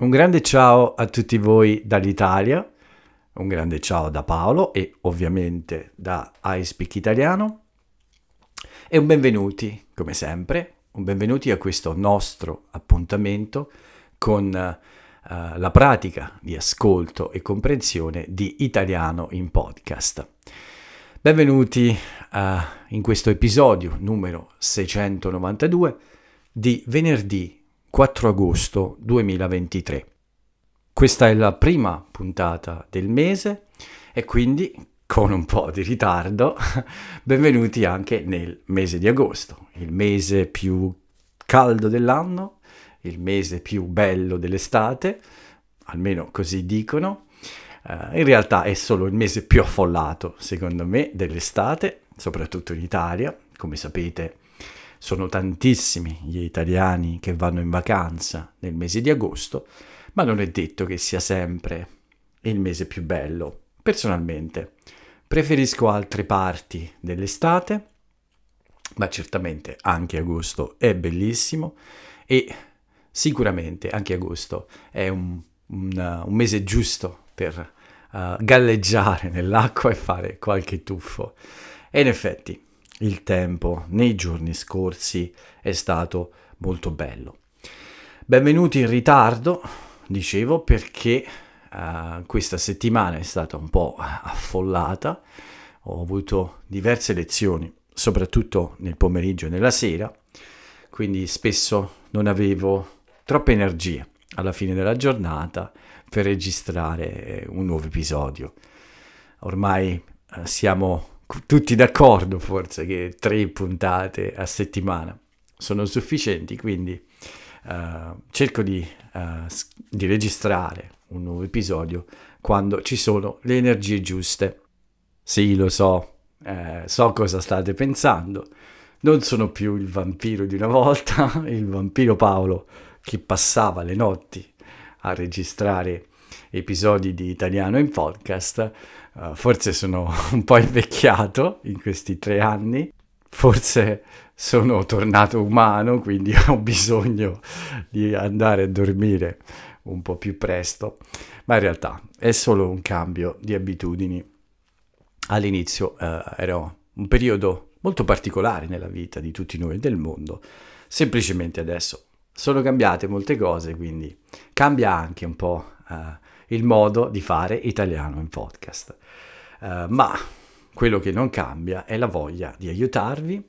Un grande ciao a tutti voi dall'Italia, un grande ciao da Paolo e ovviamente da iSpeak Italiano e un benvenuti, come sempre, un benvenuti a questo nostro appuntamento con uh, la pratica di ascolto e comprensione di italiano in podcast. Benvenuti uh, in questo episodio numero 692 di venerdì 4 agosto 2023. Questa è la prima puntata del mese e quindi con un po' di ritardo benvenuti anche nel mese di agosto, il mese più caldo dell'anno, il mese più bello dell'estate, almeno così dicono. Uh, in realtà è solo il mese più affollato, secondo me, dell'estate, soprattutto in Italia. Come sapete, sono tantissimi gli italiani che vanno in vacanza nel mese di agosto, ma non è detto che sia sempre il mese più bello. Personalmente preferisco altre parti dell'estate, ma certamente anche agosto è bellissimo e sicuramente anche agosto è un, un, un mese giusto per uh, galleggiare nell'acqua e fare qualche tuffo. E in effetti il tempo nei giorni scorsi è stato molto bello. Benvenuti in ritardo, dicevo, perché uh, questa settimana è stata un po' affollata, ho avuto diverse lezioni, soprattutto nel pomeriggio e nella sera, quindi spesso non avevo troppe energie alla fine della giornata per registrare un nuovo episodio. Ormai uh, siamo tutti d'accordo forse che tre puntate a settimana sono sufficienti, quindi uh, cerco di, uh, di, registrare un nuovo episodio quando ci sono le energie giuste. Sì, lo so, eh, so cosa state pensando. Non sono più il vampiro di una volta, il vampiro Paolo che passava le notti a registrare episodi di italiano in podcast. Uh, forse sono un po' invecchiato in questi tre anni, forse sono tornato umano, quindi ho bisogno di andare a dormire un po' più presto, ma in realtà è solo un cambio di abitudini. All'inizio uh, era un periodo molto particolare nella vita di tutti noi del mondo, semplicemente adesso sono cambiate molte cose, quindi cambia anche un po' uh, il modo di fare italiano in podcast. Uh, ma quello che non cambia è la voglia di aiutarvi,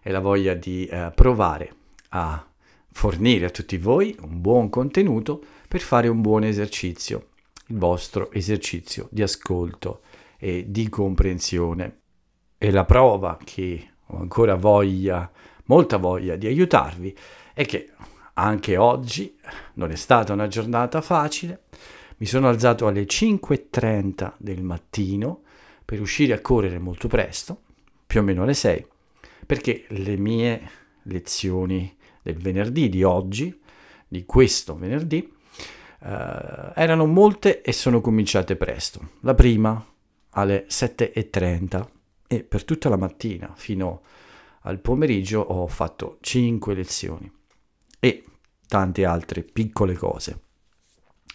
è la voglia di uh, provare a fornire a tutti voi un buon contenuto per fare un buon esercizio, il vostro esercizio di ascolto e di comprensione. E la prova che ho ancora voglia, molta voglia di aiutarvi, è che anche oggi non è stata una giornata facile, mi sono alzato alle 5.30 del mattino per uscire a correre molto presto, più o meno alle 6, perché le mie lezioni del venerdì di oggi, di questo venerdì, eh, erano molte e sono cominciate presto. La prima alle 7.30 e per tutta la mattina fino al pomeriggio ho fatto 5 lezioni e tante altre piccole cose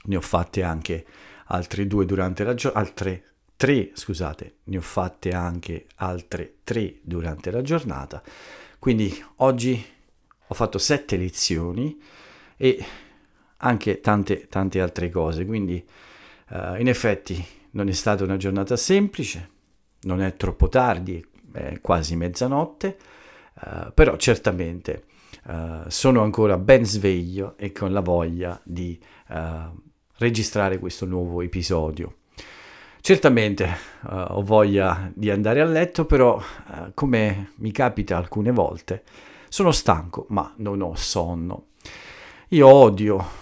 ne ho fatte anche altre due durante la giornata, altre tre, scusate, ne ho fatte anche altre tre durante la giornata. Quindi oggi ho fatto sette lezioni e anche tante, tante altre cose. Quindi uh, in effetti non è stata una giornata semplice, non è troppo tardi, è quasi mezzanotte, uh, però certamente uh, sono ancora ben sveglio e con la voglia di registrare questo nuovo episodio. Certamente uh, ho voglia di andare a letto, però uh, come mi capita alcune volte, sono stanco, ma non ho sonno. Io odio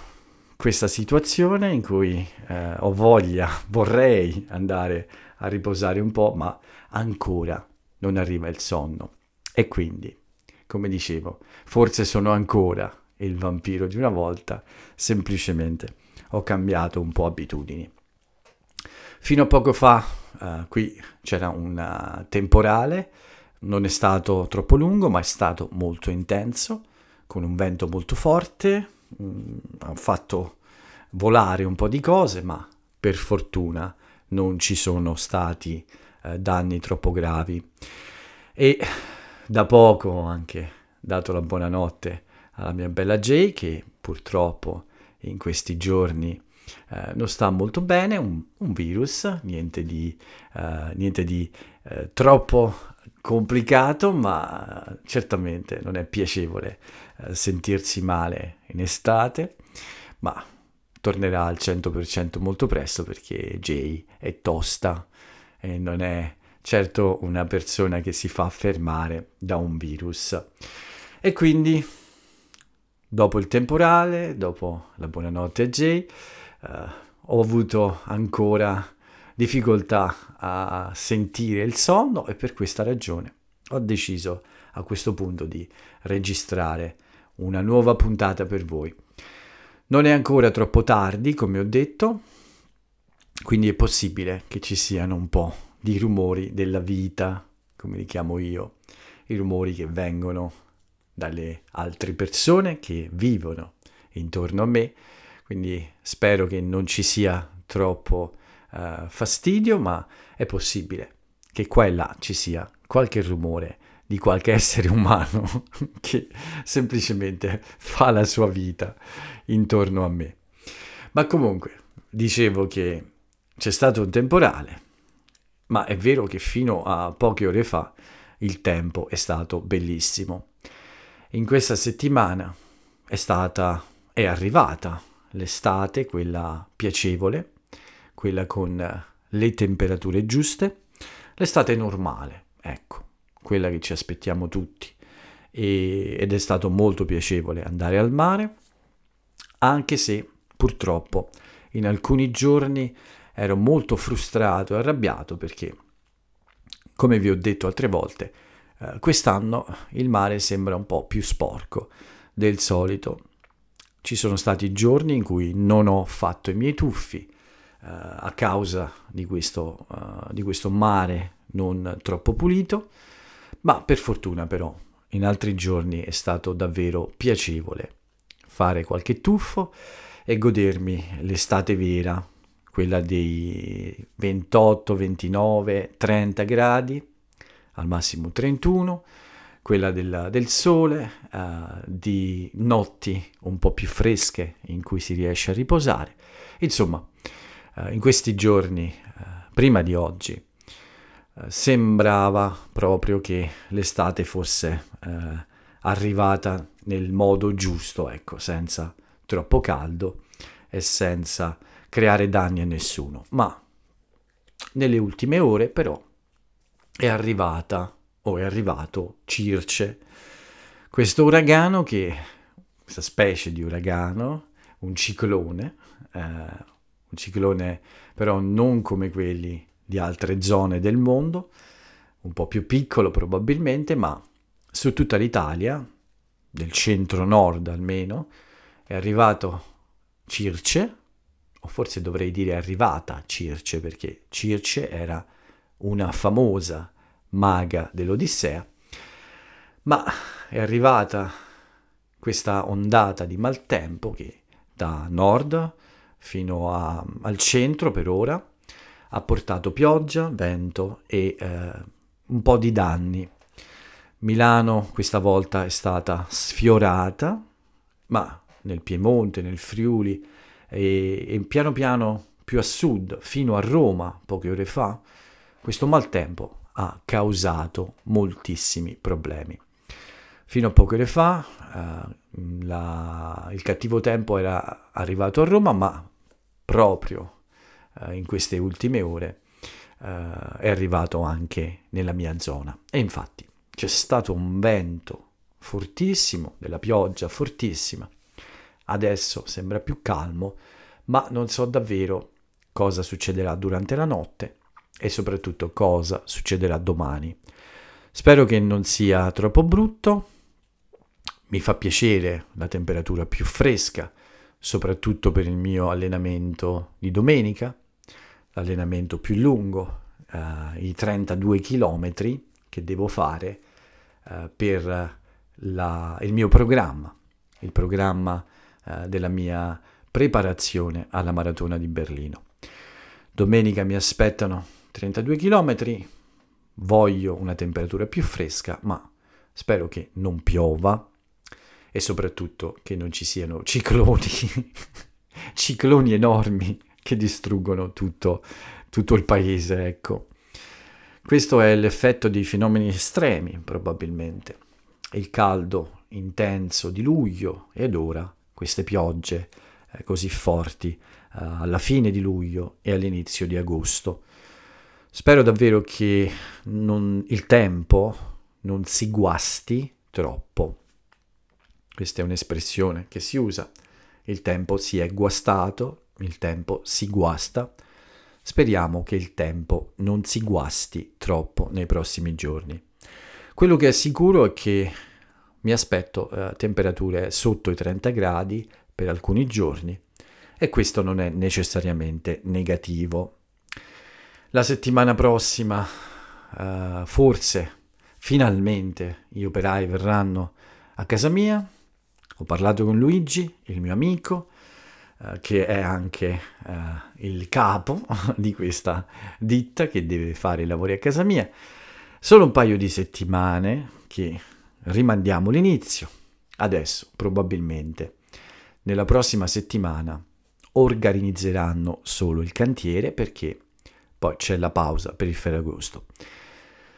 questa situazione in cui uh, ho voglia, vorrei andare a riposare un po', ma ancora non arriva il sonno. E quindi, come dicevo, forse sono ancora il vampiro di una volta, semplicemente ho cambiato un po' abitudini. Fino a poco fa uh, qui c'era un uh, temporale, non è stato troppo lungo, ma è stato molto intenso, con un vento molto forte, mm, ha fatto volare un po' di cose, ma per fortuna non ci sono stati eh, danni troppo gravi. E da poco ho anche dato la buonanotte alla mia bella Jay che purtroppo in questi giorni eh, non sta molto bene, un, un virus, niente di, uh, niente di uh, troppo complicato, ma certamente non è piacevole uh, sentirsi male in estate, ma tornerà al 100% molto presto perché Jay è tosta e non è certo una persona che si fa fermare da un virus. E quindi, dopo il temporale, dopo la buonanotte a Jay, uh, ho avuto ancora difficoltà a sentire il sonno e per questa ragione ho deciso a questo punto di registrare una nuova puntata per voi. Non è ancora troppo tardi, come ho detto, quindi è possibile che ci siano un po' di rumori della vita, come li chiamo io, i rumori che vengono dalle altre persone che vivono intorno a me quindi spero che non ci sia troppo uh, fastidio, ma è possibile che qua e là ci sia qualche rumore di qualche essere umano che semplicemente fa la sua vita intorno a me. Ma comunque, dicevo che c'è stato un temporale, ma è vero che fino a poche ore fa il tempo è stato bellissimo. In questa settimana è stata, è arrivata l'estate, quella piacevole, quella con le temperature giuste, l'estate normale, ecco, quella che ci aspettiamo tutti. E, ed è stato molto piacevole andare al mare, anche se purtroppo in alcuni giorni ero molto frustrato e arrabbiato perché, come vi ho detto altre volte, eh, quest'anno il mare sembra un po' più sporco del solito. Ci sono stati giorni in cui non ho fatto i miei tuffi uh, a causa di questo, uh, di questo mare non troppo pulito, ma per fortuna però in altri giorni è stato davvero piacevole fare qualche tuffo e godermi l'estate vera, quella dei 28, 29, 30 gradi, al massimo 31, quella del, del sole, uh, di notti un po' più fresche in cui si riesce a riposare. Insomma, uh, in questi giorni, uh, prima di oggi, sembrava proprio che l'estate fosse arrivata nel modo giusto, ecco, senza troppo caldo e senza creare danni a nessuno. Ma nelle ultime ore, però, è arrivata o è arrivato Circe, questo uragano che, questa specie di uragano, un ciclone, eh, un ciclone però non come quelli di altre zone del mondo, un po' più piccolo probabilmente, ma su tutta l'Italia, del centro-nord almeno, è arrivato Circe, o forse dovrei dire arrivata Circe, perché Circe era una famosa maga dell'Odissea, ma è arrivata questa ondata di maltempo che da nord fino a, al centro per ora ha portato pioggia, vento e eh, un po' di danni. Milano questa volta è stata sfiorata, ma nel Piemonte, nel Friuli e, e piano piano più a sud, fino a Roma, poche ore fa, questo maltempo ha causato moltissimi problemi. Fino a poche ore fa eh, la, il cattivo tempo era arrivato a Roma, ma proprio eh, in queste ultime ore eh, è arrivato anche nella mia zona. E infatti c'è stato un vento fortissimo, della pioggia fortissima. Adesso sembra più calmo, ma non so davvero cosa succederà durante la notte e soprattutto cosa succederà domani. Spero che non sia troppo brutto, mi fa piacere la temperatura più fresca, soprattutto per il mio allenamento di domenica, l'allenamento più lungo, eh, i 32 km che devo fare eh, per la, il mio programma, il programma eh, della mia preparazione alla maratona di Berlino. Domenica mi aspettano 32 km, voglio una temperatura più fresca, ma spero che non piova e soprattutto che non ci siano cicloni, cicloni enormi che distruggono tutto, tutto il paese, ecco. Questo è l'effetto di fenomeni estremi, probabilmente. Il caldo intenso di luglio ed ora queste piogge eh, così forti eh, alla fine di luglio e all'inizio di agosto. Spero davvero che non, il tempo non si guasti troppo. Questa è un'espressione che si usa. Il tempo si è guastato, il tempo si guasta. Speriamo che il tempo non si guasti troppo nei prossimi giorni. Quello che è sicuro è che mi aspetto eh, temperature sotto i 30 gradi per alcuni giorni e questo non è necessariamente negativo. La settimana prossima eh, forse finalmente gli operai verranno a casa mia. Ho parlato con Luigi, il mio amico, eh, che è anche eh, il capo di questa ditta che deve fare i lavori a casa mia. Solo un paio di settimane che rimandiamo l'inizio. Adesso, probabilmente, nella prossima settimana organizzeranno solo il cantiere perché poi c'è la pausa per il Ferragosto.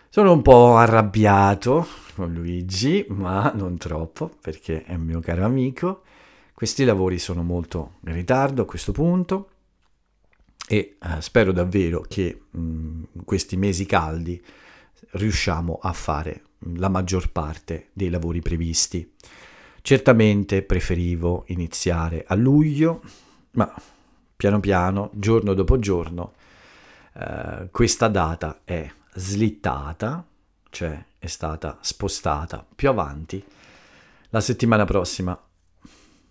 Sono un po' arrabbiato con Luigi, ma non troppo perché è un mio caro amico. Questi lavori sono molto in ritardo a questo punto e eh, spero davvero che mh, mm, questi mesi caldi riusciamo a fare la maggior parte dei lavori previsti. Certamente preferivo iniziare a luglio, ma piano piano, giorno dopo giorno, eh, questa data è slittata, cioè è stata spostata più avanti. La settimana prossima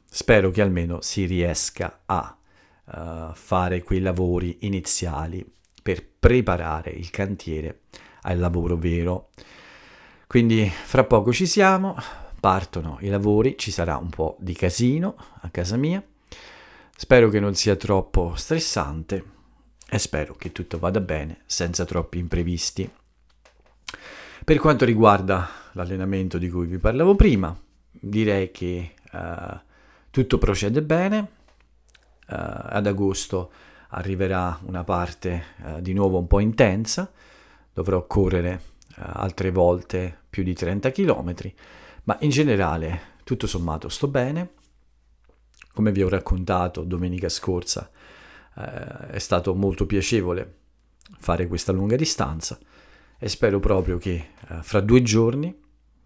spero che almeno si riesca a uh, fare quei lavori iniziali per preparare il cantiere al lavoro vero. Quindi fra poco ci siamo, partono i lavori, ci sarà un po' di casino a casa mia. Spero che non sia troppo stressante e spero che tutto vada bene senza troppi imprevisti. Per quanto riguarda l'allenamento di cui vi parlavo prima, direi che uh, tutto procede bene. Uh, ad agosto arriverà una parte uh, di nuovo un po' intensa, dovrò correre altre volte più di 30 km, ma in generale tutto sommato sto bene. Come vi ho raccontato domenica scorsa, eh, è stato molto piacevole fare questa lunga distanza e spero proprio che eh, fra due giorni,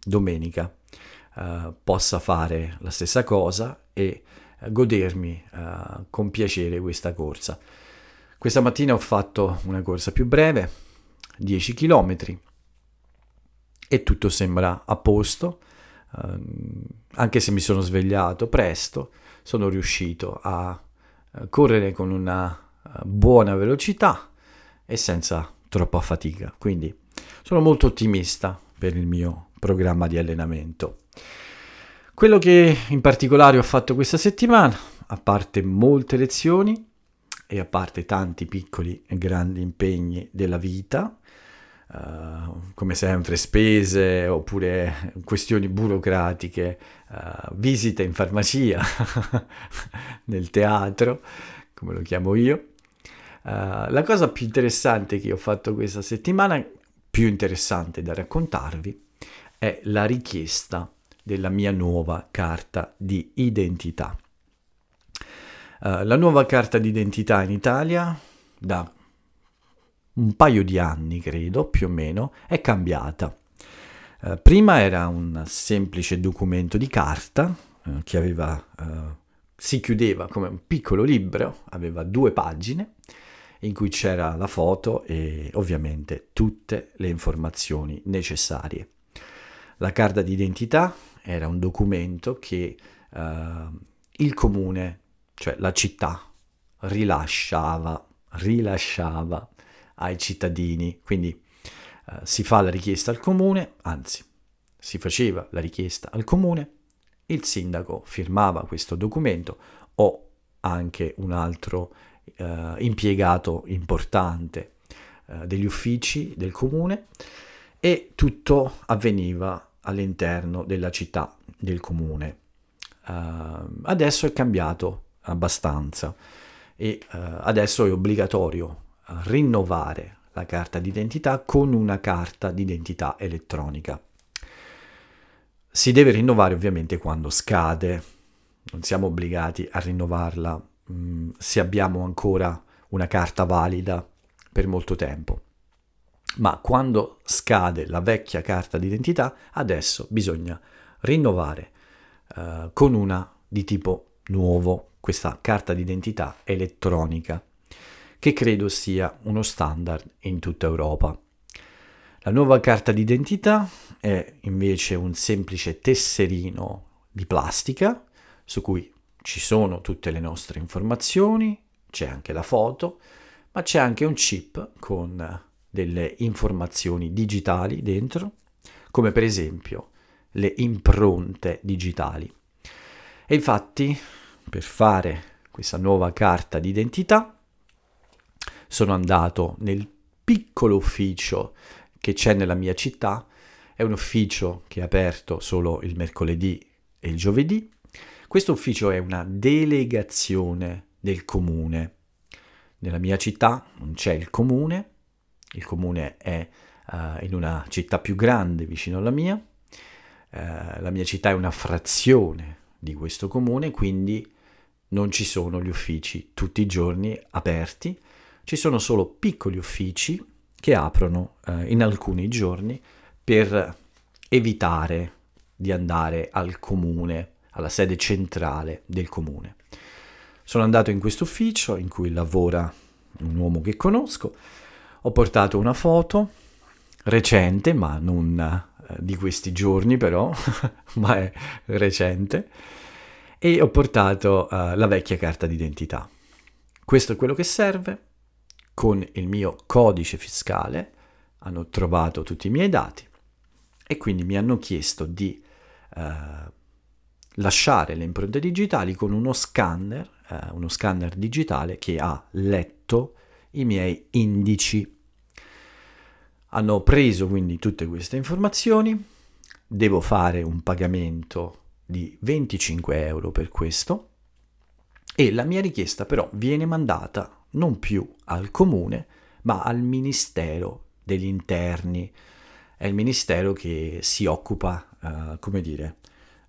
domenica, eh, possa fare la stessa cosa e eh, godermi eh, con piacere questa corsa. Questa mattina ho fatto una corsa più breve, 10 km, e tutto sembra a posto. Uh, anche se mi sono svegliato presto, sono riuscito a correre con una eh, buona velocità e senza troppa fatica. Quindi sono molto ottimista per il mio programma di allenamento. Quello che in particolare ho fatto questa settimana, a parte molte lezioni e a parte tanti piccoli e grandi impegni della vita, Uh, come sempre spese oppure questioni burocratiche, uh, visite in farmacia, nel teatro, come lo chiamo io. Uh, la cosa più interessante che ho fatto questa settimana, più interessante da raccontarvi, è la richiesta della mia nuova carta di identità. la nuova carta di identità in Italia da un paio di anni, credo, più o meno, è cambiata. Eh, prima era un semplice documento di carta eh, che aveva, eh, si chiudeva come un piccolo libro, aveva due pagine in cui c'era la foto e ovviamente tutte le informazioni necessarie. La carta d'identità era un documento che eh, il comune, cioè la città, rilasciava, rilasciava ai cittadini. Quindi eh, si fa la richiesta al comune, anzi si faceva la richiesta al comune, il sindaco firmava questo documento o anche un altro eh, impiegato importante eh, degli uffici del comune e tutto avveniva all'interno della città del comune. Uh, adesso è cambiato abbastanza e uh, adesso è obbligatorio rinnovare la carta d'identità con una carta d'identità elettronica. Si deve rinnovare ovviamente quando scade, non siamo obbligati a rinnovarla mh, mm, se abbiamo ancora una carta valida per molto tempo. Ma quando scade la vecchia carta d'identità, adesso bisogna rinnovare uh, con una di tipo nuovo questa carta d'identità elettronica, che credo sia uno standard in tutta Europa. La nuova carta d'identità è invece un semplice tesserino di plastica su cui ci sono tutte le nostre informazioni, c'è anche la foto, ma c'è anche un chip con delle informazioni digitali dentro, come per esempio le impronte digitali. E infatti, per fare questa nuova carta d'identità, sono andato nel piccolo ufficio che c'è nella mia città. È un ufficio che è aperto solo il mercoledì e il giovedì. Questo ufficio è una delegazione del comune. Nella mia città non c'è il comune, il comune è uh, in una città più grande vicino alla mia, uh, la mia città è una frazione di questo comune, quindi non ci sono gli uffici tutti i giorni aperti, ci sono solo piccoli uffici che aprono uh, in alcuni giorni per evitare di andare al comune, alla sede centrale del comune. Sono andato in questo ufficio in cui lavora un uomo che conosco ho portato una foto recente, ma non eh, di questi giorni però, ma è recente, e ho portato uh, la vecchia carta d'identità. Questo è quello che serve. Con il mio codice fiscale hanno trovato tutti i miei dati e quindi mi hanno chiesto di uh, lasciare le impronte digitali con uno scanner, uh, uno scanner digitale che ha letto i miei indici. Hanno preso quindi tutte queste informazioni, devo fare un pagamento di 25 euro per questo e la mia richiesta però viene mandata non più al comune ma al Ministero degli Interni. È il Ministero che si occupa, uh, come dire,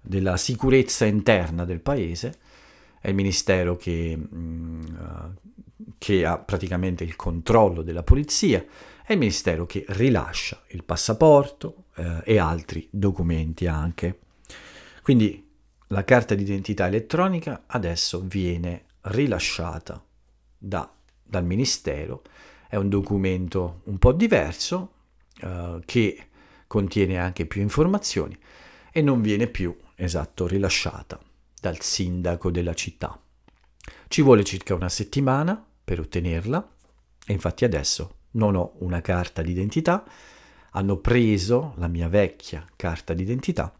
della sicurezza interna del paese, è il Ministero che, mm, uh, che ha praticamente il controllo della polizia è il Ministero che rilascia il passaporto eh, e altri documenti anche. Quindi la carta d'identità elettronica adesso viene rilasciata da, dal Ministero, è un documento un po' diverso eh, che contiene anche più informazioni e non viene più esatto rilasciata dal sindaco della città. Ci vuole circa una settimana per ottenerla e infatti adesso non ho una carta d'identità, hanno preso la mia vecchia carta d'identità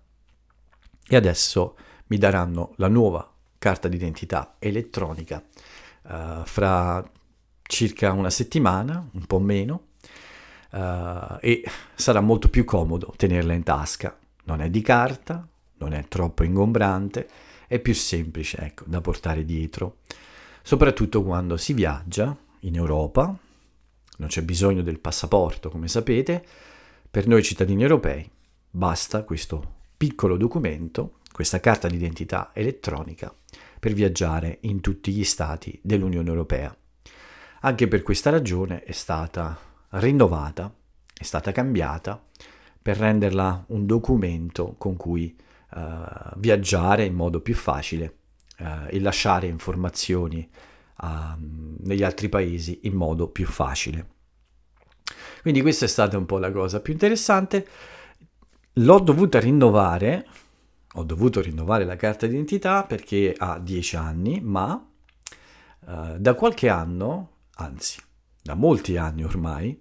e adesso mi daranno la nuova carta d'identità elettronica uh, fra circa una settimana, un po' meno, uh, e sarà molto più comodo tenerla in tasca. Non è di carta, non è troppo ingombrante, è più semplice ecco, da portare dietro, soprattutto quando si viaggia in Europa non c'è bisogno del passaporto, come sapete, per noi cittadini europei basta questo piccolo documento, questa carta d'identità elettronica, per viaggiare in tutti gli stati dell'Unione Europea. Anche per questa ragione è stata rinnovata, è stata cambiata per renderla un documento con cui uh, viaggiare in modo più facile uh, e lasciare informazioni uh, negli altri paesi in modo più facile. Quindi questa è stata un po' la cosa più interessante. L'ho dovuta rinnovare, ho dovuto rinnovare la carta d'identità perché ha 10 anni, ma uh, da qualche anno, anzi da molti anni ormai,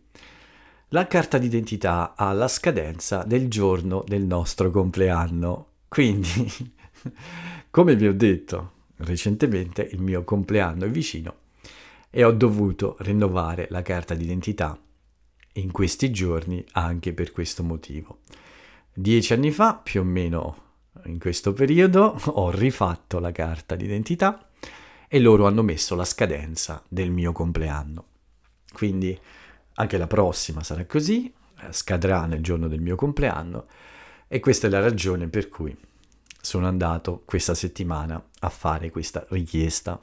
la carta d'identità ha la scadenza del giorno del nostro compleanno. Quindi, come vi ho detto, recentemente il mio compleanno è vicino e ho dovuto rinnovare la carta d'identità in questi giorni anche per questo motivo. Dieci anni fa, più o meno in questo periodo, ho rifatto la carta d'identità e loro hanno messo la scadenza del mio compleanno. Quindi anche la prossima sarà così, eh, scadrà nel giorno del mio compleanno e questa è la ragione per cui sono andato questa settimana a fare questa richiesta.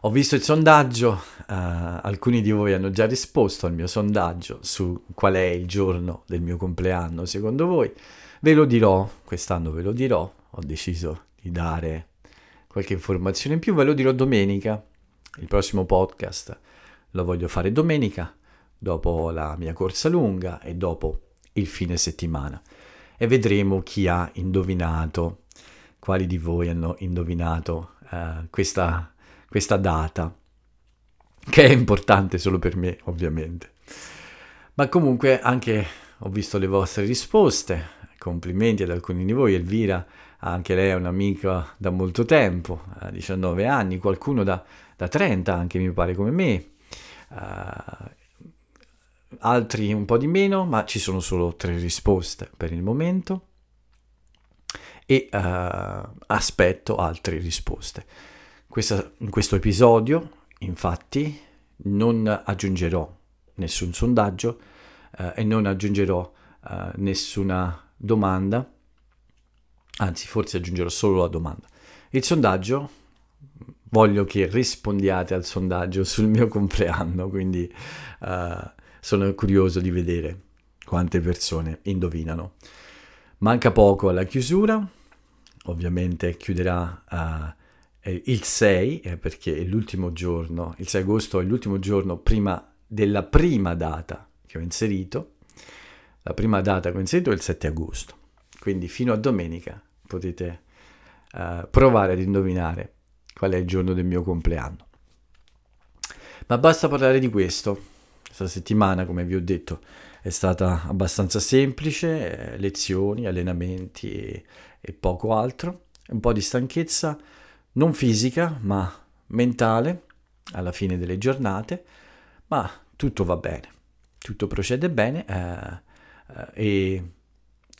Ho visto il sondaggio, uh, alcuni di voi hanno già risposto al mio sondaggio su qual è il giorno del mio compleanno secondo voi. Ve lo dirò, quest'anno ve lo dirò, ho deciso di dare qualche informazione in più, ve lo dirò domenica. Il prossimo podcast lo voglio fare domenica, dopo la mia corsa lunga e dopo il fine settimana. E vedremo chi ha indovinato, quali di voi hanno indovinato uh, questa, questa data, che è importante solo per me, ovviamente. Ma comunque anche ho visto le vostre risposte, complimenti ad alcuni di voi, Elvira anche lei è un'amica da molto tempo, ha 19 anni, qualcuno da, da 30 anche mi pare come me, uh, altri un po' di meno, ma ci sono solo tre risposte per il momento. E uh, aspetto altre risposte. Questa, in questo episodio, infatti, non aggiungerò nessun sondaggio uh, e non aggiungerò nessuna domanda anzi forse aggiungerò solo la domanda. Il sondaggio, voglio che rispondiate al sondaggio sul mio compleanno, quindi uh, sono curioso di vedere quante persone indovinano. Manca poco alla chiusura, ovviamente chiuderà uh, il 6 eh, perché è l'ultimo giorno, il 6 agosto è l'ultimo giorno prima della prima data che ho inserito. La prima data che ho inserito è il 7 agosto, quindi fino a domenica potete uh, provare ad indovinare qual è il giorno del mio compleanno. Ma basta parlare di questo. Questa settimana, come vi ho detto, è stata abbastanza semplice, eh, lezioni, allenamenti e, e poco altro. Un po' di stanchezza, non fisica, ma mentale, alla fine delle giornate, ma tutto va bene, tutto procede bene eh, eh, e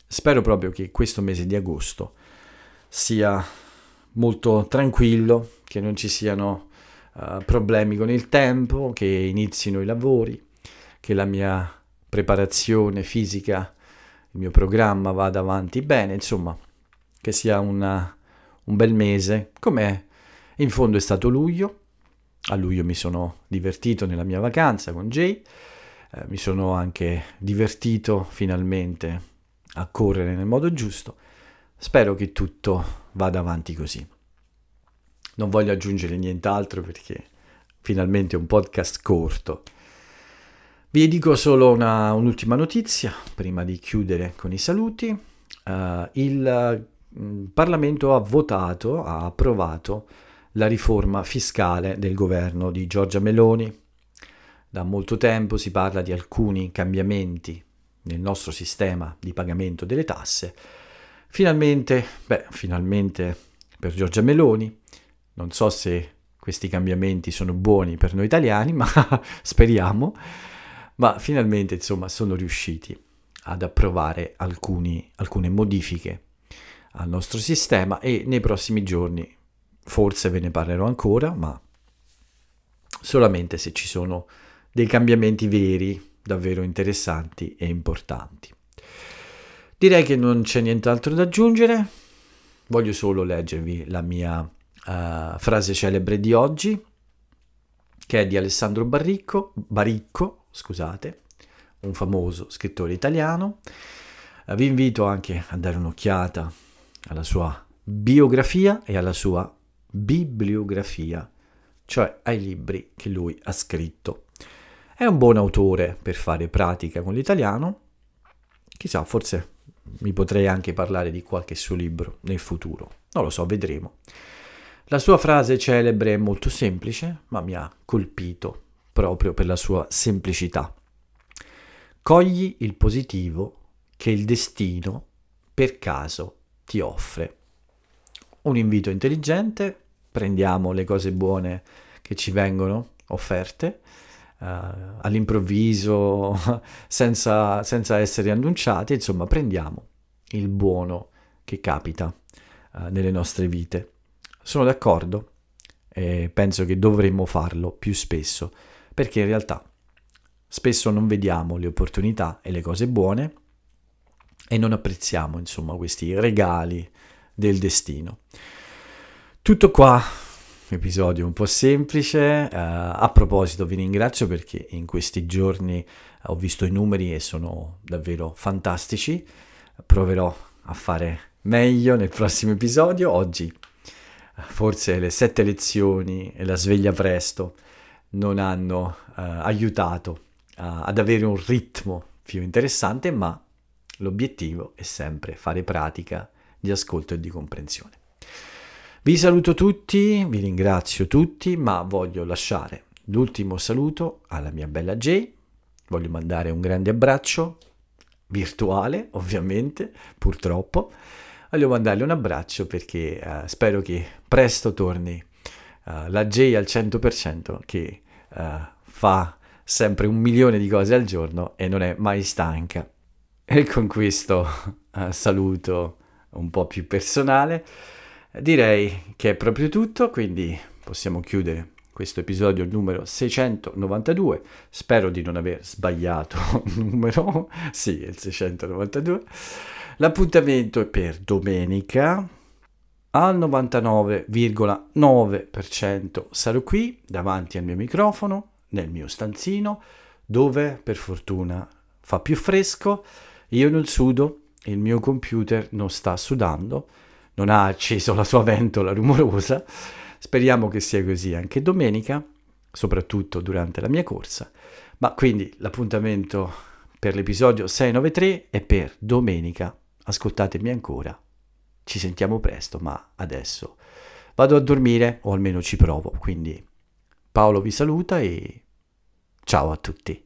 Spero proprio che questo mese di agosto sia molto tranquillo, che non ci siano uh, problemi con il tempo, che inizino i lavori, che la mia preparazione fisica, il mio programma vada avanti bene, insomma, che sia una, un bel mese, come in fondo è stato luglio. A luglio mi sono divertito nella mia vacanza con Jay, eh, mi sono anche divertito finalmente a correre nel modo giusto. Spero che tutto vada avanti così. Non voglio aggiungere nient'altro perché finalmente è un podcast corto. Vi dico solo una, un'ultima notizia prima di chiudere con i saluti. Uh, il mm, Parlamento ha votato, ha approvato la riforma fiscale del governo di Giorgia Meloni. Da molto tempo si parla di alcuni cambiamenti nel nostro sistema di pagamento delle tasse, finalmente, beh, finalmente per Giorgia Meloni, non so se questi cambiamenti sono buoni per noi italiani, ma speriamo, ma finalmente insomma sono riusciti ad approvare alcuni, alcune modifiche al nostro sistema e nei prossimi giorni forse ve ne parlerò ancora, ma solamente se ci sono dei cambiamenti veri davvero interessanti e importanti. Direi che non c'è nient'altro da aggiungere, voglio solo leggervi la mia uh, frase celebre di oggi, che è di Alessandro Barricco, Baricco, scusate, un famoso scrittore italiano. Uh, vi invito anche a dare un'occhiata alla sua biografia e alla sua bibliografia, cioè ai libri che lui ha scritto. È un buon autore per fare pratica con l'italiano. Chissà, forse mi potrei anche parlare di qualche suo libro nel futuro. Non lo so, vedremo. La sua frase celebre è molto semplice, ma mi ha colpito proprio per la sua semplicità. Cogli il positivo che il destino per caso ti offre. un invito intelligente, prendiamo le cose buone che ci vengono offerte uh, all'improvviso, senza, senza, essere annunciati, insomma prendiamo il buono che capita uh, nelle nostre vite. Sono d'accordo e penso che dovremmo farlo più spesso, perché in realtà spesso non vediamo le opportunità e le cose buone e non apprezziamo insomma questi regali del destino. Tutto qua, episodio un po' semplice, uh, a proposito vi ringrazio perché in questi giorni ho visto i numeri e sono davvero fantastici, proverò a fare meglio nel prossimo episodio, oggi forse le sette lezioni e la sveglia presto non hanno uh, aiutato uh, ad avere un ritmo più interessante, ma l'obiettivo è sempre fare pratica di ascolto e di comprensione. Vi saluto tutti, vi ringrazio tutti, ma voglio lasciare l'ultimo saluto alla mia bella Jay. Voglio mandare un grande abbraccio, virtuale ovviamente, purtroppo. Voglio mandarle un abbraccio perché uh, spero che presto torni uh, la Jay al 100% che uh, fa sempre un milione di cose al giorno e non è mai stanca. E con questo saluto un po' più personale. Direi che è proprio tutto, quindi possiamo chiudere questo episodio numero 692. Spero di non aver sbagliato il numero, sì, il 692. L'appuntamento è per domenica al 99,9% sarò qui davanti al mio microfono, nel mio stanzino, dove per fortuna fa più fresco, io non sudo il mio computer non sta sudando, non ha acceso la sua ventola rumorosa. Speriamo che sia così anche domenica, soprattutto durante la mia corsa. Ma quindi l'appuntamento per l'episodio 693 è per domenica. Ascoltatemi ancora. Ci sentiamo presto, ma adesso vado a dormire, o almeno ci provo. Quindi Paolo vi saluta e ciao a tutti.